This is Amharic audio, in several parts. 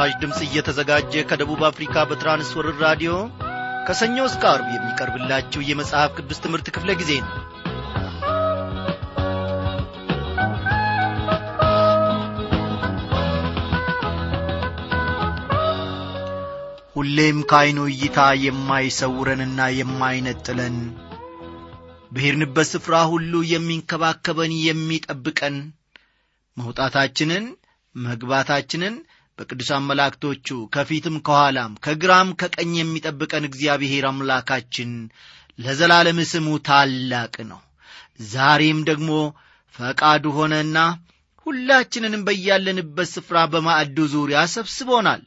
በምስራች ድምፅ እየተዘጋጀ ከደቡብ አፍሪካ በትራንስወርር ራዲዮ ከሰኞ እስከ አርብ የሚቀርብላችሁ የመጽሐፍ ቅዱስ ትምህርት ክፍለ ጊዜ ነው። ሁሌም ከዐይኑ እይታ የማይሰውረንና የማይነጥለን በሄድንበት ስፍራ ሁሉ የሚንከባከበን የሚጠብቀን መውጣታችንን መግባታችንን በቅዱሳን መላእክቶቹ ከፊትም ከኋላም ከግራም ከቀኝ የሚጠብቀን እግዚአብሔር አምላካችን ለዘላለም ስሙ ታላቅ ነው። ዛሬም ደግሞ ፈቃዱ ሆነና ሁላችንንም በያለንበት ስፍራ በማዕዱ ዙሪያ ሰብስቦናል።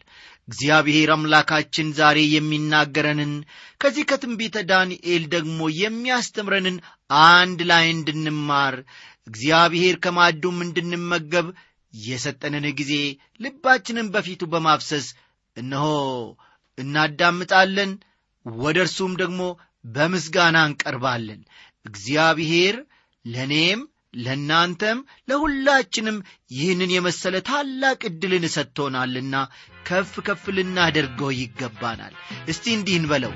እግዚአብሔር አምላካችን ዛሬ የሚናገረንን ከዚህ ከትንቢተ ዳንኤል ደግሞ የሚያስተምረንን አንድ ላይ እንድንማር እግዚአብሔር ከማዕዱም እንድንመገብ የሰጠንን ጊዜ ልባችንን በፊቱ በማፍሰስ እነሆ እናዳምጣለን ወደ እርሱም ደግሞ በምስጋና እንቀርባለን። እግዚአብሔር ለእኔም ለእናንተም ለሁላችንም ይህንን የመሰለ ታላቅ ዕድልን ሰጥቶናልና ከፍ ከፍ ልናደርገው ይገባናል። እስቲ እንዲህ እንበለው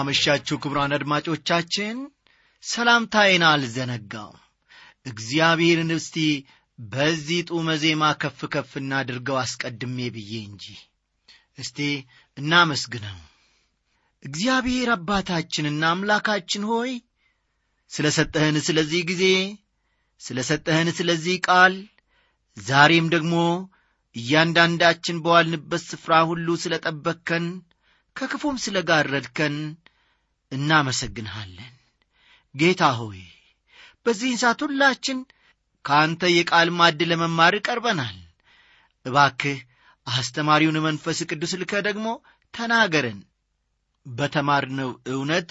እንደምናመሻችሁ ክቡራን አድማጮቻችን ሰላምታዬን አልዘነጋው እግዚአብሔርን እስቲ በዚህ ጡመ ዜማ ከፍ ከፍ እናድርገው አስቀድሜ ብዬ እንጂ። እስቲ እናመስግነው። እግዚአብሔር አባታችንና አምላካችን ሆይ ስለ ሰጠህን ስለዚህ ጊዜ ስለ ሰጠህን ስለዚህ ቃል ዛሬም ደግሞ እያንዳንዳችን በዋልንበት ስፍራ ሁሉ ስለ ጠበቅከን ከክፉም ስለ ጋረድከን እናመሰግንሃለን። ጌታ ሆይ በዚህን ሰዓት ሁላችን ከአንተ የቃል ማድ ለመማር ቀርበናል። እባክህ አስተማሪውን መንፈስ ቅዱስ ልከ ደግሞ ተናገረን። በተማርነው እውነት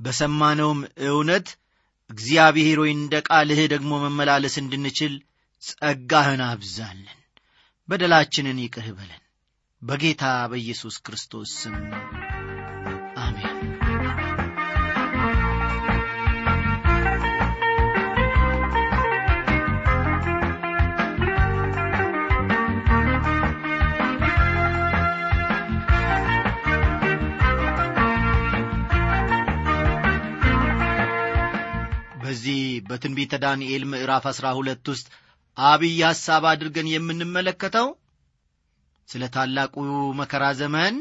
በሰማነውም እውነት እግዚአብሔር ሆይ እንደ ቃልህ ደግሞ መመላለስ እንድንችል ጸጋህን አብዛለን በደላችንን ይቅር በለን። በጌታ በኢየሱስ ክርስቶስ ስም በዚህ በትንቢተ ዳንኤል ምዕራፍ አሥራ ሁለት ውስጥ አብይ ሐሳብ አድርገን የምንመለከተው ስለ ታላቁ መከራ ዘመን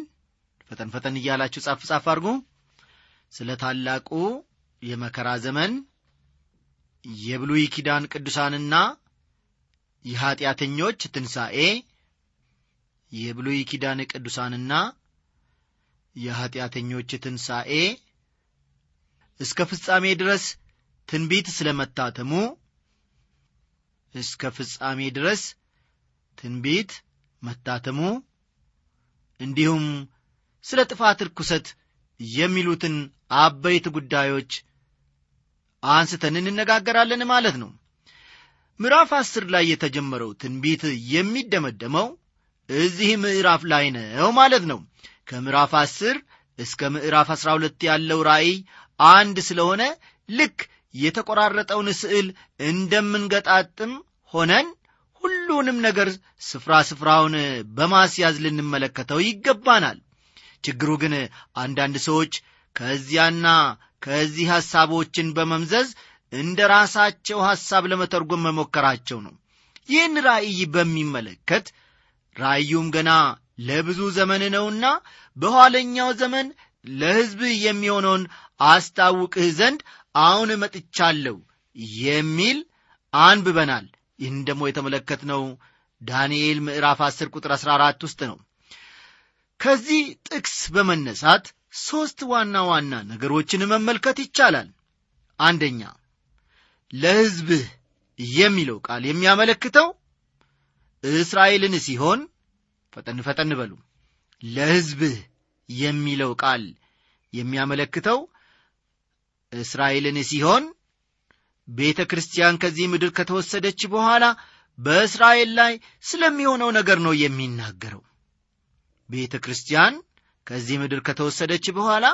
ፈጠን ፈጠን እያላችሁ ጻፍ ጻፍ አድርጉ። ስለ ታላቁ የመከራ ዘመን የብሉይ ኪዳን ቅዱሳንና የኀጢአተኞች ትንሣኤ የብሉይ ኪዳን ቅዱሳንና የኀጢአተኞች ትንሣኤ እስከ ፍጻሜ ድረስ ትንቢት ስለ መታተሙ እስከ ፍጻሜ ድረስ ትንቢት መታተሙ እንዲሁም ስለ ጥፋት ርኩሰት የሚሉትን አበይት ጉዳዮች አንስተን እንነጋገራለን ማለት ነው። ምዕራፍ አስር ላይ የተጀመረው ትንቢት የሚደመደመው እዚህ ምዕራፍ ላይ ነው ማለት ነው። ከምዕራፍ አስር እስከ ምዕራፍ አስራ ሁለት ያለው ራእይ አንድ ስለሆነ ልክ የተቆራረጠውን ስዕል እንደምንገጣጥም ሆነን ሁሉንም ነገር ስፍራ ስፍራውን በማስያዝ ልንመለከተው ይገባናል። ችግሩ ግን አንዳንድ ሰዎች ከዚያና ከዚህ ሐሳቦችን በመምዘዝ እንደ ራሳቸው ሐሳብ ለመተርጎም መሞከራቸው ነው። ይህን ራእይ በሚመለከት ራእዩም ገና ለብዙ ዘመን ነውና በኋለኛው ዘመን ለሕዝብህ የሚሆነውን አስታውቅህ ዘንድ አሁን መጥቻለሁ የሚል አንብበናል። ይህን ደግሞ የተመለከትነው ዳንኤል ምዕራፍ 10 ቁጥር 14 ውስጥ ነው። ከዚህ ጥቅስ በመነሳት ሦስት ዋና ዋና ነገሮችን መመልከት ይቻላል። አንደኛ ለሕዝብህ የሚለው ቃል የሚያመለክተው እስራኤልን ሲሆን ፈጠን ፈጠን በሉ ለሕዝብህ የሚለው ቃል የሚያመለክተው እስራኤልን ሲሆን ቤተ ክርስቲያን ከዚህ ምድር ከተወሰደች በኋላ በእስራኤል ላይ ስለሚሆነው ነገር ነው የሚናገረው። ቤተ ክርስቲያን ከዚህ ምድር ከተወሰደች በኋላ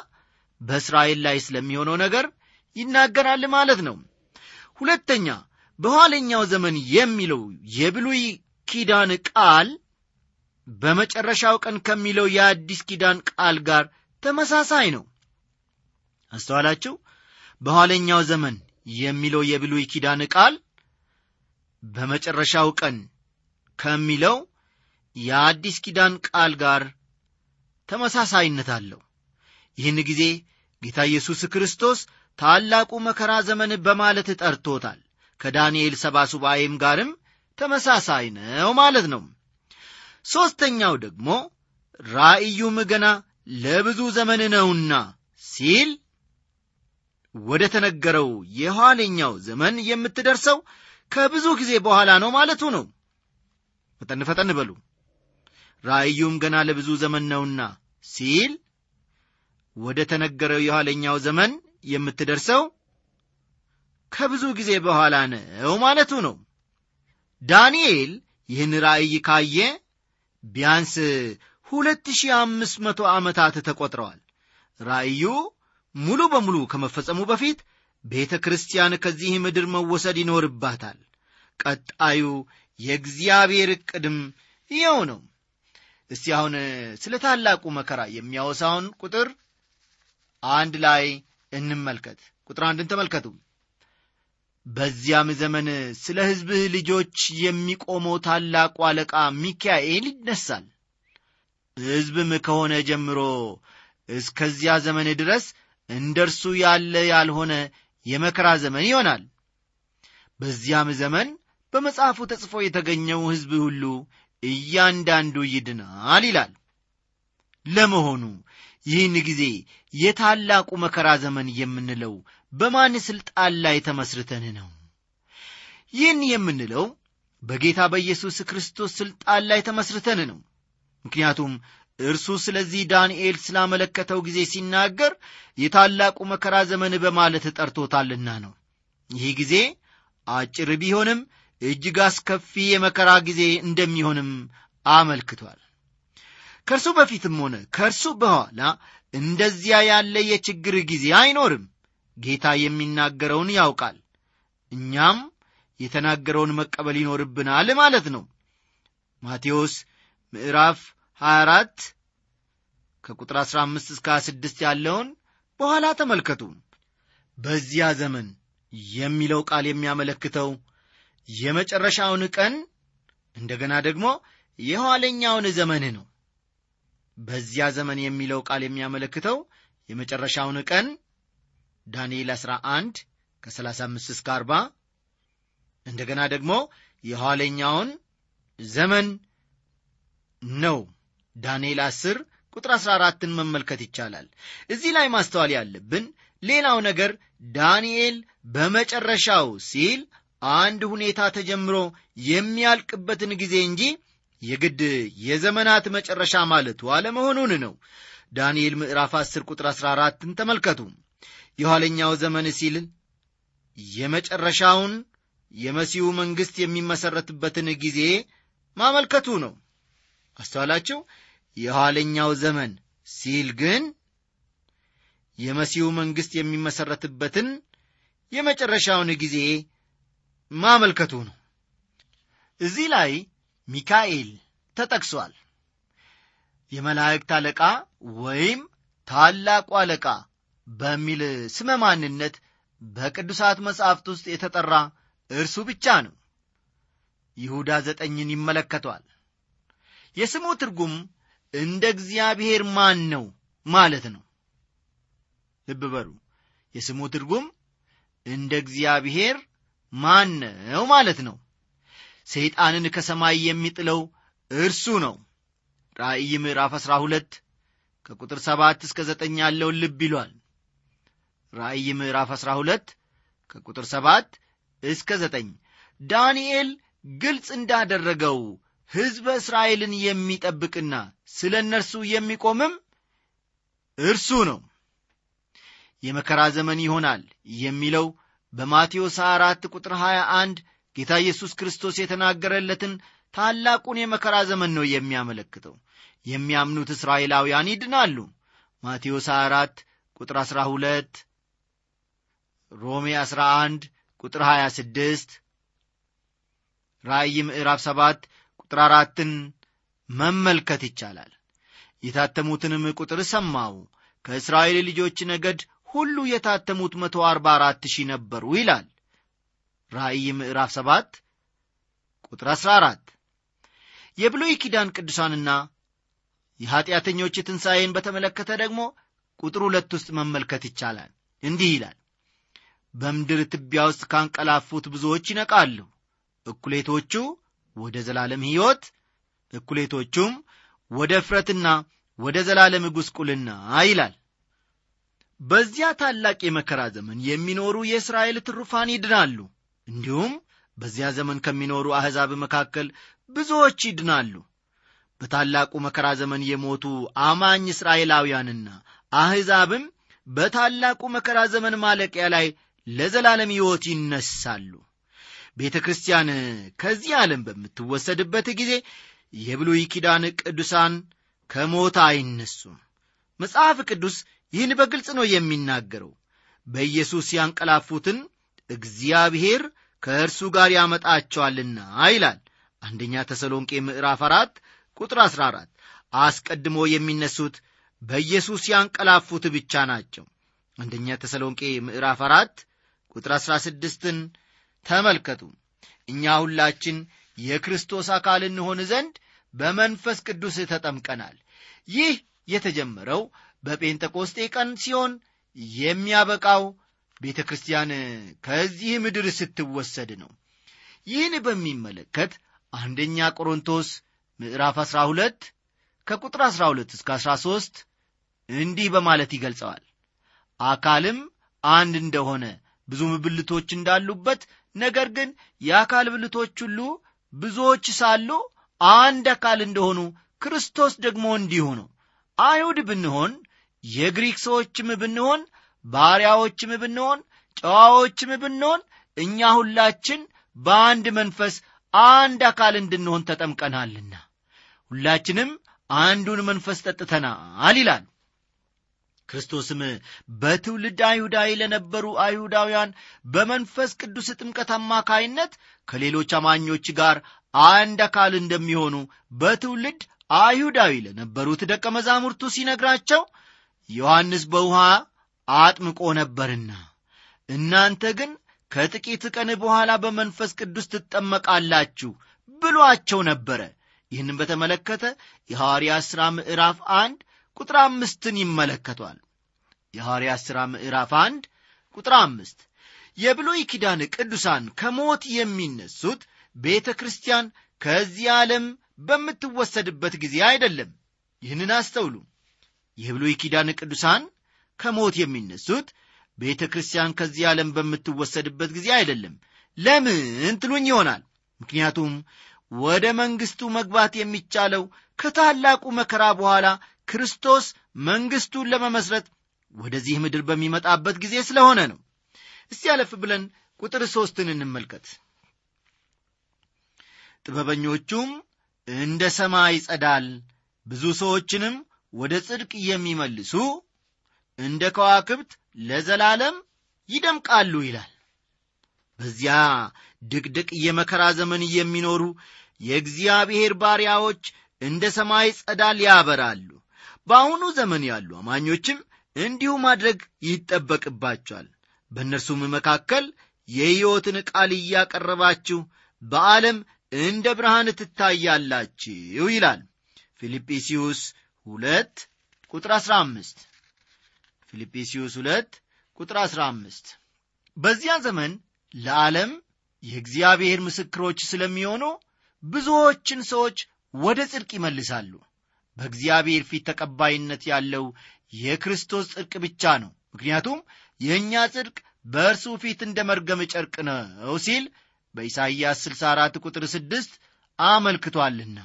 በእስራኤል ላይ ስለሚሆነው ነገር ይናገራል ማለት ነው። ሁለተኛ በኋለኛው ዘመን የሚለው የብሉይ ኪዳን ቃል በመጨረሻው ቀን ከሚለው የአዲስ ኪዳን ቃል ጋር ተመሳሳይ ነው። አስተዋላችሁ በኋለኛው ዘመን የሚለው የብሉይ ኪዳን ቃል በመጨረሻው ቀን ከሚለው የአዲስ ኪዳን ቃል ጋር ተመሳሳይነት አለው። ይህን ጊዜ ጌታ ኢየሱስ ክርስቶስ ታላቁ መከራ ዘመን በማለት ጠርቶታል። ከዳንኤል ሰባ ሱባኤም ጋርም ተመሳሳይ ነው ማለት ነው። ሦስተኛው ደግሞ ራእዩም ገና ለብዙ ዘመን ነውና ሲል ወደ ተነገረው የኋለኛው ዘመን የምትደርሰው ከብዙ ጊዜ በኋላ ነው ማለቱ ነው። ፈጠን ፈጠን በሉ። ራእዩም ገና ለብዙ ዘመን ነውና ሲል ወደ ተነገረው የኋለኛው ዘመን የምትደርሰው ከብዙ ጊዜ በኋላ ነው ማለቱ ነው። ዳንኤል ይህን ራእይ ካየ ቢያንስ ሁለት ሺህ አምስት መቶ ዓመታት ተቆጥረዋል። ራእዩ ሙሉ በሙሉ ከመፈጸሙ በፊት ቤተ ክርስቲያን ከዚህ ምድር መወሰድ ይኖርባታል። ቀጣዩ የእግዚአብሔር ዕቅድም ይኸው ነው። እስቲ አሁን ስለ ታላቁ መከራ የሚያወሳውን ቁጥር አንድ ላይ እንመልከት። ቁጥር አንድን ተመልከቱ። በዚያም ዘመን ስለ ሕዝብህ ልጆች የሚቆመው ታላቁ አለቃ ሚካኤል ይነሳል። ሕዝብም ከሆነ ጀምሮ እስከዚያ ዘመን ድረስ እንደ እርሱ ያለ ያልሆነ የመከራ ዘመን ይሆናል። በዚያም ዘመን በመጽሐፉ ተጽፎ የተገኘው ሕዝብ ሁሉ እያንዳንዱ ይድናል ይላል። ለመሆኑ ይህን ጊዜ የታላቁ መከራ ዘመን የምንለው በማን ሥልጣን ላይ ተመስርተን ነው? ይህን የምንለው በጌታ በኢየሱስ ክርስቶስ ሥልጣን ላይ ተመስርተን ነው። ምክንያቱም እርሱ ስለዚህ ዳንኤል ስላመለከተው ጊዜ ሲናገር የታላቁ መከራ ዘመን በማለት ጠርቶታልና ነው። ይህ ጊዜ አጭር ቢሆንም እጅግ አስከፊ የመከራ ጊዜ እንደሚሆንም አመልክቷል። ከእርሱ በፊትም ሆነ ከእርሱ በኋላ እንደዚያ ያለ የችግር ጊዜ አይኖርም። ጌታ የሚናገረውን ያውቃል እኛም የተናገረውን መቀበል ይኖርብናል ማለት ነው። ማቴዎስ ምዕራፍ 24 ከቁጥር 15 እስከ 26 ያለውን በኋላ ተመልከቱ። በዚያ ዘመን የሚለው ቃል የሚያመለክተው የመጨረሻውን ቀን እንደገና ደግሞ የኋለኛውን ዘመን ነው። በዚያ ዘመን የሚለው ቃል የሚያመለክተው የመጨረሻውን ቀን ዳንኤል 11 ከ35 እስከ 40 እንደገና ደግሞ የኋለኛውን ዘመን ነው ዳንኤል 10 ቁጥር 14ን መመልከት ይቻላል። እዚህ ላይ ማስተዋል ያለብን ሌላው ነገር ዳንኤል በመጨረሻው ሲል አንድ ሁኔታ ተጀምሮ የሚያልቅበትን ጊዜ እንጂ የግድ የዘመናት መጨረሻ ማለቱ አለመሆኑን ነው። ዳንኤል ምዕራፍ 10 ቁጥር 14ን ተመልከቱ። የኋለኛው ዘመን ሲል የመጨረሻውን የመሲሁ መንግሥት የሚመሠረትበትን ጊዜ ማመልከቱ ነው አስተዋላችሁ? የኋለኛው ዘመን ሲል ግን የመሲሁ መንግሥት የሚመሠረትበትን የመጨረሻውን ጊዜ ማመልከቱ ነው። እዚህ ላይ ሚካኤል ተጠቅሷል። የመላእክት አለቃ ወይም ታላቁ አለቃ በሚል ስመ ማንነት በቅዱሳት መጻሕፍት ውስጥ የተጠራ እርሱ ብቻ ነው። ይሁዳ ዘጠኝን ይመለከቷል የስሙ ትርጉም እንደ እግዚአብሔር ማን ነው ማለት ነው። ልብ በሉ። የስሙ ትርጉም እንደ እግዚአብሔር ማን ነው ማለት ነው። ሰይጣንን ከሰማይ የሚጥለው እርሱ ነው። ራእይ ምዕራፍ 12 ከቁጥር 7 እስከ 9 ያለውን ልብ ይሏል። ራእይ ምዕራፍ 12 ከቁጥር 7 እስከ 9 ዳንኤል ግልጽ እንዳደረገው ሕዝበ እስራኤልን የሚጠብቅና ስለ እነርሱ የሚቆምም እርሱ ነው። የመከራ ዘመን ይሆናል የሚለው በማቴዎስ 4 ቁጥር 21 ጌታ ኢየሱስ ክርስቶስ የተናገረለትን ታላቁን የመከራ ዘመን ነው የሚያመለክተው። የሚያምኑት እስራኤላውያን ይድናሉ። ማቴዎስ 4 ቁጥር 12 ሮሜ 11 ቁጥር 26 ራእይ ምዕራፍ 7 ቁጥር መመልከት ይቻላል። የታተሙትንም ቁጥር ሰማው። ከእስራኤል ልጆች ነገድ ሁሉ የታተሙት መቶ አርባ አራት ሺህ ነበሩ ይላል። ራእይ ምዕራፍ 7 ቁጥር 14 የብሉይ ኪዳን ቅዱሳንና የኀጢአተኞች ትንሣኤን በተመለከተ ደግሞ ቁጥር ሁለት ውስጥ መመልከት ይቻላል። እንዲህ ይላል በምድር ትቢያ ውስጥ ካንቀላፉት ብዙዎች ይነቃሉ እኩሌቶቹ ወደ ዘላለም ሕይወት እኩሌቶቹም ወደ እፍረትና ወደ ዘላለም ጉስቁልና ይላል። በዚያ ታላቅ የመከራ ዘመን የሚኖሩ የእስራኤል ትሩፋን ይድናሉ። እንዲሁም በዚያ ዘመን ከሚኖሩ አሕዛብ መካከል ብዙዎች ይድናሉ። በታላቁ መከራ ዘመን የሞቱ አማኝ እስራኤላውያንና አሕዛብም በታላቁ መከራ ዘመን ማለቂያ ላይ ለዘላለም ሕይወት ይነሳሉ ቤተ ክርስቲያን ከዚህ ዓለም በምትወሰድበት ጊዜ የብሉይ ኪዳን ቅዱሳን ከሞት አይነሱም። መጽሐፍ ቅዱስ ይህን በግልጽ ነው የሚናገረው። በኢየሱስ ያንቀላፉትን እግዚአብሔር ከእርሱ ጋር ያመጣቸዋልና ይላል አንደኛ ተሰሎንቄ ምዕራፍ አራት ቁጥር 14 አስቀድሞ የሚነሱት በኢየሱስ ያንቀላፉት ብቻ ናቸው። አንደኛ ተሰሎንቄ ምዕራፍ አራት ቁጥር 16ን ተመልከቱ። እኛ ሁላችን የክርስቶስ አካል እንሆን ዘንድ በመንፈስ ቅዱስ ተጠምቀናል። ይህ የተጀመረው በጴንጠቆስጤ ቀን ሲሆን የሚያበቃው ቤተ ክርስቲያን ከዚህ ምድር ስትወሰድ ነው። ይህን በሚመለከት አንደኛ ቆሮንቶስ ምዕራፍ 12 ከቁጥር 12 እስከ 13 እንዲህ በማለት ይገልጸዋል። አካልም አንድ እንደሆነ ብዙም ብልቶች እንዳሉበት ነገር ግን የአካል ብልቶች ሁሉ ብዙዎች ሳሉ አንድ አካል እንደሆኑ ክርስቶስ ደግሞ እንዲሁ ነው። አይሁድ ብንሆን የግሪክ ሰዎችም ብንሆን ባሪያዎችም ብንሆን ጨዋዎችም ብንሆን እኛ ሁላችን በአንድ መንፈስ አንድ አካል እንድንሆን ተጠምቀናልና ሁላችንም አንዱን መንፈስ ጠጥተናል ይላል ክርስቶስም በትውልድ አይሁዳዊ ለነበሩ አይሁዳውያን በመንፈስ ቅዱስ ጥምቀት አማካይነት ከሌሎች አማኞች ጋር አንድ አካል እንደሚሆኑ በትውልድ አይሁዳዊ ለነበሩት ደቀ መዛሙርቱ ሲነግራቸው ዮሐንስ በውሃ አጥምቆ ነበርና እናንተ ግን ከጥቂት ቀን በኋላ በመንፈስ ቅዱስ ትጠመቃላችሁ ብሏቸው ነበረ። ይህንም በተመለከተ የሐዋርያት ሥራ ምዕራፍ አንድ ቁጥር አምስትን ይመለከቷል። የሐዋርያት ሥራ ምዕራፍ አንድ ቁጥር አምስት የብሉይ ኪዳን ቅዱሳን ከሞት የሚነሱት ቤተ ክርስቲያን ከዚህ ዓለም በምትወሰድበት ጊዜ አይደለም። ይህንን አስተውሉ። የብሉይ ኪዳን ቅዱሳን ከሞት የሚነሱት ቤተ ክርስቲያን ከዚህ ዓለም በምትወሰድበት ጊዜ አይደለም። ለምን ትሉኝ ይሆናል። ምክንያቱም ወደ መንግሥቱ መግባት የሚቻለው ከታላቁ መከራ በኋላ ክርስቶስ መንግሥቱን ለመመስረት ወደዚህ ምድር በሚመጣበት ጊዜ ስለሆነ ነው። እስቲ ያለፍ ብለን ቁጥር ሦስትን እንመልከት። ጥበበኞቹም እንደ ሰማይ ጸዳል ብዙ ሰዎችንም ወደ ጽድቅ የሚመልሱ እንደ ከዋክብት ለዘላለም ይደምቃሉ ይላል። በዚያ ድቅድቅ የመከራ ዘመን የሚኖሩ የእግዚአብሔር ባሪያዎች እንደ ሰማይ ጸዳል ያበራሉ በአሁኑ ዘመን ያሉ አማኞችም እንዲሁ ማድረግ ይጠበቅባቸዋል። በእነርሱም መካከል የሕይወትን ቃል እያቀረባችሁ በዓለም እንደ ብርሃን ትታያላችሁ ይላል። ፊልጵስዩስ ሁለት ቁጥር አሥራ አምስት ፊልጵስዩስ ሁለት ቁጥር አሥራ አምስት በዚያ ዘመን ለዓለም የእግዚአብሔር ምስክሮች ስለሚሆኑ ብዙዎችን ሰዎች ወደ ጽድቅ ይመልሳሉ በእግዚአብሔር ፊት ተቀባይነት ያለው የክርስቶስ ጽድቅ ብቻ ነው። ምክንያቱም የእኛ ጽድቅ በእርሱ ፊት እንደ መርገም ጨርቅ ነው ሲል በኢሳይያስ 64 ቁጥር 6 አመልክቷልና።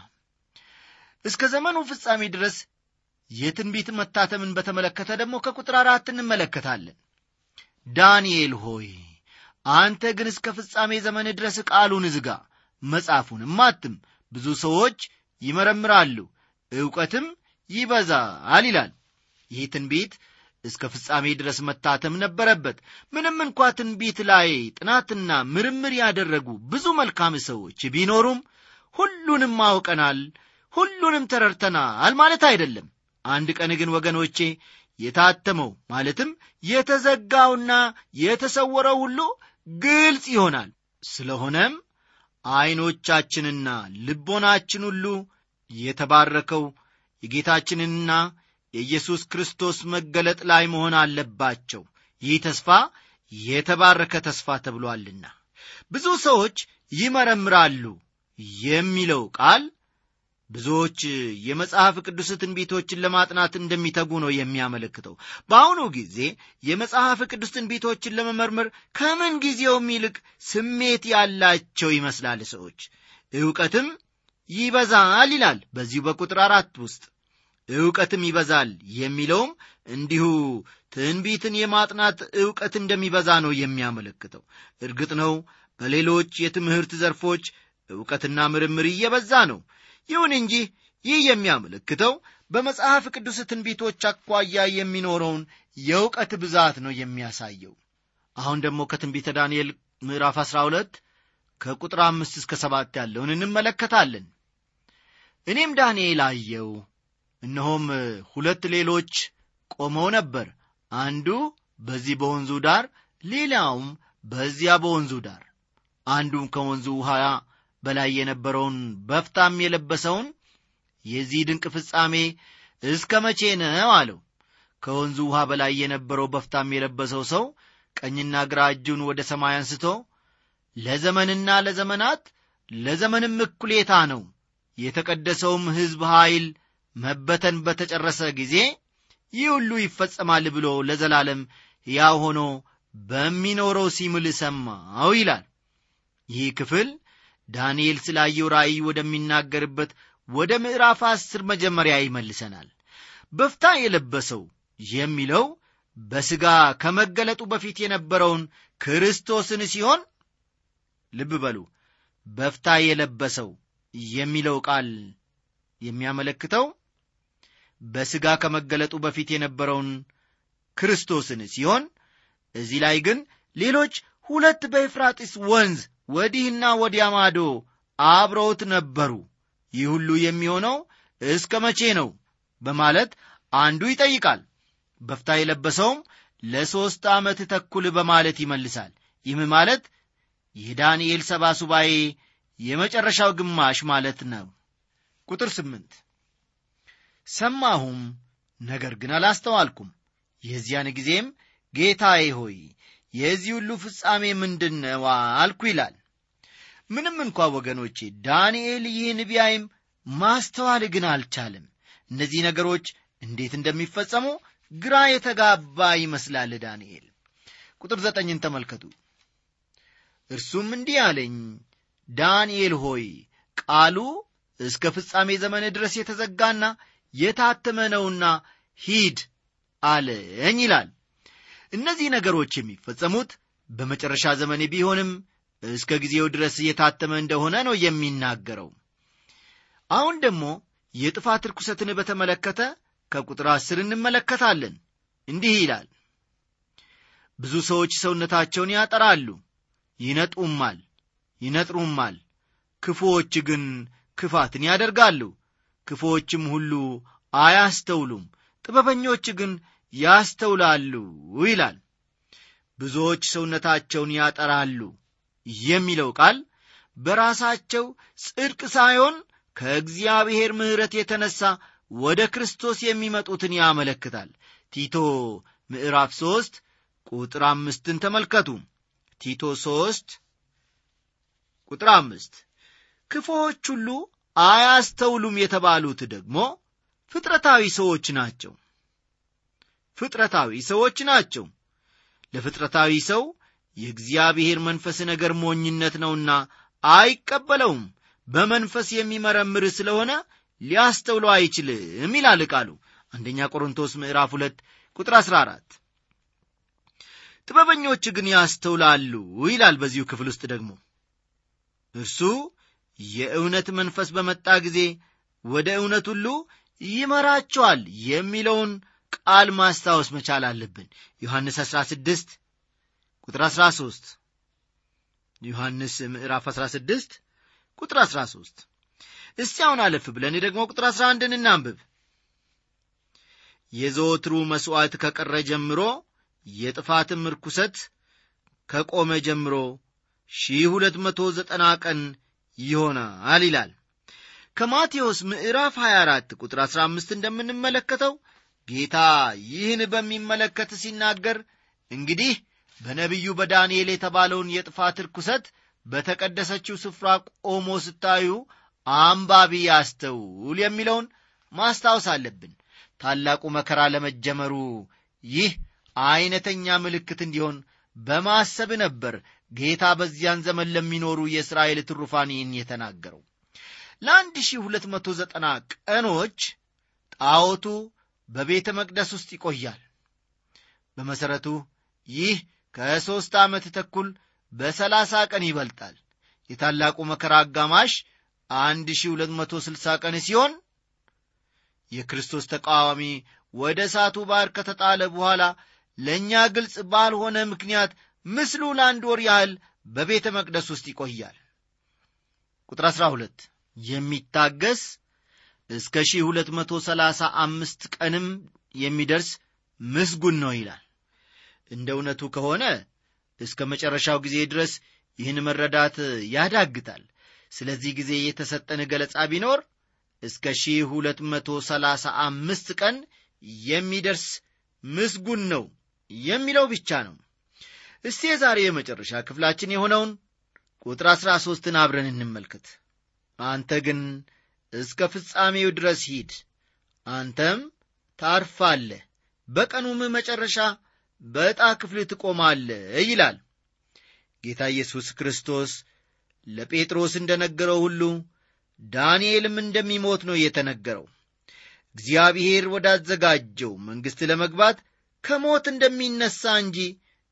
እስከ ዘመኑ ፍጻሜ ድረስ የትንቢት መታተምን በተመለከተ ደግሞ ከቁጥር አራት እንመለከታለን። ዳንኤል ሆይ አንተ ግን እስከ ፍጻሜ ዘመን ድረስ ቃሉን ዝጋ መጽሐፉንም አትም ብዙ ሰዎች ይመረምራሉ ዕውቀትም ይበዛል ይላል። ይህ ትንቢት እስከ ፍጻሜ ድረስ መታተም ነበረበት። ምንም እንኳ ትንቢት ላይ ጥናትና ምርምር ያደረጉ ብዙ መልካም ሰዎች ቢኖሩም ሁሉንም አውቀናል ሁሉንም ተረድተናል ማለት አይደለም። አንድ ቀን ግን ወገኖቼ የታተመው ማለትም የተዘጋውና የተሰወረው ሁሉ ግልጽ ይሆናል። ስለሆነም ዐይኖቻችንና ልቦናችን ሁሉ የተባረከው የጌታችንና የኢየሱስ ክርስቶስ መገለጥ ላይ መሆን አለባቸው። ይህ ተስፋ የተባረከ ተስፋ ተብሏልና። ብዙ ሰዎች ይመረምራሉ የሚለው ቃል ብዙዎች የመጽሐፍ ቅዱስ ትንቢቶችን ለማጥናት እንደሚተጉ ነው የሚያመለክተው። በአሁኑ ጊዜ የመጽሐፍ ቅዱስ ትንቢቶችን ለመመርመር ከምን ጊዜውም ይልቅ ስሜት ያላቸው ይመስላል ሰዎች። ዕውቀትም ይበዛል ይላል። በዚሁ በቁጥር አራት ውስጥ ዕውቀትም ይበዛል የሚለውም እንዲሁ ትንቢትን የማጥናት ዕውቀት እንደሚበዛ ነው የሚያመለክተው። እርግጥ ነው በሌሎች የትምህርት ዘርፎች ዕውቀትና ምርምር እየበዛ ነው። ይሁን እንጂ ይህ የሚያመለክተው በመጽሐፍ ቅዱስ ትንቢቶች አኳያ የሚኖረውን የእውቀት ብዛት ነው የሚያሳየው። አሁን ደግሞ ከትንቢተ ዳንኤል ምዕራፍ 12 ከቁጥር አምስት እስከ ሰባት ያለውን እንመለከታለን እኔም ዳንኤል አየው እነሆም ሁለት ሌሎች ቆመው ነበር አንዱ በዚህ በወንዙ ዳር ሌላውም በዚያ በወንዙ ዳር። አንዱም ከወንዙ ውሃ በላይ የነበረውን በፍታም የለበሰውን የዚህ ድንቅ ፍጻሜ እስከ መቼ ነው አለው። ከወንዙ ውሃ በላይ የነበረው በፍታም የለበሰው ሰው ቀኝና ግራ እጁን ወደ ሰማይ አንስቶ ለዘመንና ለዘመናት ለዘመንም እኩሌታ ነው የተቀደሰውም ሕዝብ ኀይል መበተን በተጨረሰ ጊዜ ይህ ሁሉ ይፈጸማል ብሎ ለዘላለም ሕያው ሆኖ በሚኖረው ሲምል ሰማው ይላል። ይህ ክፍል ዳንኤል ስላየው ራእይ ወደሚናገርበት ወደ ምዕራፍ አስር መጀመሪያ ይመልሰናል። በፍታ የለበሰው የሚለው በሥጋ ከመገለጡ በፊት የነበረውን ክርስቶስን ሲሆን ልብ በሉ በፍታ የለበሰው የሚለው ቃል የሚያመለክተው በሥጋ ከመገለጡ በፊት የነበረውን ክርስቶስን ሲሆን እዚህ ላይ ግን ሌሎች ሁለት በኤፍራጢስ ወንዝ ወዲህና ወዲያ ማዶ አብረውት ነበሩ። ይህ ሁሉ የሚሆነው እስከ መቼ ነው? በማለት አንዱ ይጠይቃል። በፍታ የለበሰውም ለሦስት ዓመት ተኩል በማለት ይመልሳል። ይህም ማለት የዳንኤል ሰባ ሱባኤ የመጨረሻው ግማሽ ማለት ነው። ቁጥር ስምንት ሰማሁም ነገር ግን አላስተዋልኩም። የዚያን ጊዜም ጌታዬ ሆይ የዚህ ሁሉ ፍጻሜ ምንድን ነው አልኩ ይላል። ምንም እንኳ ወገኖቼ ዳንኤል ይህን ቢያይም ማስተዋል ግን አልቻለም። እነዚህ ነገሮች እንዴት እንደሚፈጸሙ ግራ የተጋባ ይመስላል ዳንኤል። ቁጥር ዘጠኝን ተመልከቱ። እርሱም እንዲህ አለኝ ዳንኤል ሆይ ቃሉ እስከ ፍጻሜ ዘመን ድረስ የተዘጋና የታተመ ነውና ሂድ አለኝ ይላል። እነዚህ ነገሮች የሚፈጸሙት በመጨረሻ ዘመን ቢሆንም እስከ ጊዜው ድረስ የታተመ እንደሆነ ነው የሚናገረው። አሁን ደግሞ የጥፋት ርኩሰትን በተመለከተ ከቁጥር አስር እንመለከታለን። እንዲህ ይላል ብዙ ሰዎች ሰውነታቸውን ያጠራሉ ይነጡማል ይነጥሩማል ክፉዎች ግን ክፋትን ያደርጋሉ። ክፉዎችም ሁሉ አያስተውሉም ጥበበኞች ግን ያስተውላሉ ይላል። ብዙዎች ሰውነታቸውን ያጠራሉ የሚለው ቃል በራሳቸው ጽድቅ ሳይሆን ከእግዚአብሔር ምሕረት የተነሳ ወደ ክርስቶስ የሚመጡትን ያመለክታል። ቲቶ ምዕራፍ ሦስት ቁጥር አምስትን ተመልከቱ። ቲቶ ሦስት ቁጥር አምስት ክፉዎች ሁሉ አያስተውሉም የተባሉት ደግሞ ፍጥረታዊ ሰዎች ናቸው። ፍጥረታዊ ሰዎች ናቸው። ለፍጥረታዊ ሰው የእግዚአብሔር መንፈስ ነገር ሞኝነት ነውና አይቀበለውም። በመንፈስ የሚመረምር ስለሆነ ሊያስተውለው አይችልም ይላል ቃሉ። አንደኛ ቆሮንቶስ ምዕራፍ ሁለት ቁጥር 14 ጥበበኞች ግን ያስተውላሉ ይላል በዚሁ ክፍል ውስጥ ደግሞ እርሱ የእውነት መንፈስ በመጣ ጊዜ ወደ እውነት ሁሉ ይመራቸዋል የሚለውን ቃል ማስታወስ መቻል አለብን። ዮሐንስ 16 ቁጥር 13 ዮሐንስ ምዕራፍ 16 ቁጥር 13 እስቲ አሁን አለፍ ብለን ደግሞ ቁጥር 11 እናንብብ። የዘወትሩ መሥዋዕት ከቀረ ጀምሮ የጥፋትም ርኩሰት ከቆመ ጀምሮ ሺህ ሁለት መቶ ዘጠና ቀን ይሆናል ይላል። ከማቴዎስ ምዕራፍ 24 ቁጥር 15 እንደምንመለከተው ጌታ ይህን በሚመለከት ሲናገር እንግዲህ በነቢዩ በዳንኤል የተባለውን የጥፋት ርኩሰት በተቀደሰችው ስፍራ ቆሞ ስታዩ አንባቢ ያስተውል የሚለውን ማስታወስ አለብን። ታላቁ መከራ ለመጀመሩ ይህ ዐይነተኛ ምልክት እንዲሆን በማሰብ ነበር ጌታ በዚያን ዘመን ለሚኖሩ የእስራኤል ትሩፋን ይህን የተናገረው። ለአንድ ሺህ ሁለት መቶ ዘጠና ቀኖች ጣዖቱ በቤተ መቅደስ ውስጥ ይቆያል። በመሠረቱ ይህ ከሦስት ዓመት ተኩል በሰላሳ ቀን ይበልጣል። የታላቁ መከራ አጋማሽ አንድ ሺህ ሁለት መቶ ስልሳ ቀን ሲሆን የክርስቶስ ተቃዋሚ ወደ እሳቱ ባሕር ከተጣለ በኋላ ለእኛ ግልጽ ባልሆነ ምክንያት ምስሉ ለአንድ ወር ያህል በቤተ መቅደስ ውስጥ ይቆያል። ቁጥር 12 የሚታገስ እስከ ሺህ ሁለት መቶ ሰላሳ አምስት ቀንም የሚደርስ ምስጉን ነው ይላል። እንደ እውነቱ ከሆነ እስከ መጨረሻው ጊዜ ድረስ ይህን መረዳት ያዳግታል። ስለዚህ ጊዜ የተሰጠን ገለጻ ቢኖር እስከ ሺህ ሁለት መቶ ሰላሳ አምስት ቀን የሚደርስ ምስጉን ነው የሚለው ብቻ ነው እስቲ የዛሬ የመጨረሻ ክፍላችን የሆነውን ቁጥር አሥራ ሦስትን አብረን እንመልከት። አንተ ግን እስከ ፍጻሜው ድረስ ሂድ አንተም ታርፋለህ በቀኑም መጨረሻ በዕጣ ክፍል ትቆማለህ ይላል። ጌታ ኢየሱስ ክርስቶስ ለጴጥሮስ እንደ ነገረው ሁሉ ዳንኤልም እንደሚሞት ነው የተነገረው። እግዚአብሔር ወዳዘጋጀው መንግሥት ለመግባት ከሞት እንደሚነሣ እንጂ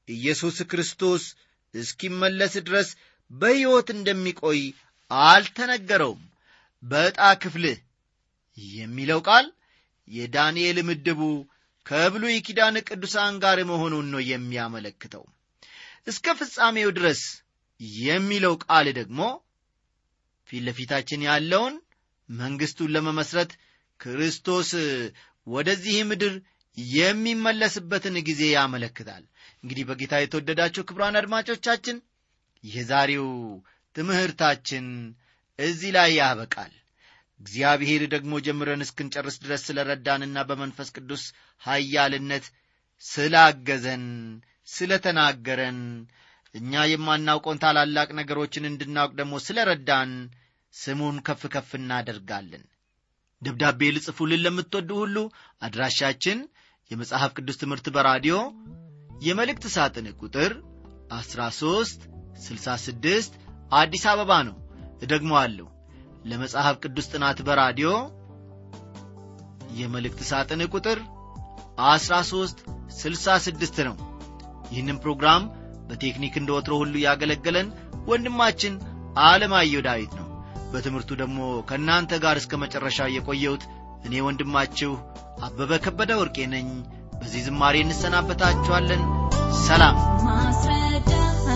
ኢየሱስ ክርስቶስ እስኪመለስ ድረስ በሕይወት እንደሚቆይ አልተነገረውም። በዕጣ ክፍልህ የሚለው ቃል የዳንኤል ምድቡ ከብሉይ ኪዳን ቅዱሳን ጋር መሆኑን ነው የሚያመለክተው። እስከ ፍጻሜው ድረስ የሚለው ቃል ደግሞ ፊት ለፊታችን ያለውን መንግሥቱን ለመመስረት ክርስቶስ ወደዚህ ምድር የሚመለስበትን ጊዜ ያመለክታል። እንግዲህ በጌታ የተወደዳቸው ክብሯን አድማጮቻችን የዛሬው ትምህርታችን እዚህ ላይ ያበቃል። እግዚአብሔር ደግሞ ጀምረን እስክንጨርስ ድረስ ስለ ረዳንና በመንፈስ ቅዱስ ኀያልነት ስላገዘን ስለ ተናገረን እኛ የማናውቀውን ታላላቅ ነገሮችን እንድናውቅ ደግሞ ስለ ረዳን ስሙን ከፍ ከፍ እናደርጋለን። ደብዳቤ ልጽፉልን ለምትወዱ ሁሉ አድራሻችን የመጽሐፍ ቅዱስ ትምህርት በራዲዮ የመልእክት ሳጥን ቁጥር 13 66 አዲስ አበባ ነው። እደግመዋለሁ። ለመጽሐፍ ቅዱስ ጥናት በራዲዮ የመልእክት ሳጥን ቁጥር 13 66 ነው። ይህንም ፕሮግራም በቴክኒክ እንደ ወትሮ ሁሉ ያገለገለን ወንድማችን አለማየሁ ዳዊት ነው። በትምህርቱ ደግሞ ከእናንተ ጋር እስከ መጨረሻ የቆየሁት እኔ ወንድማችሁ አበበ ከበደ ወርቄ ነኝ። በዚህ ዝማሬ እንሰናበታችኋለን። ሰላም። ማስረዳት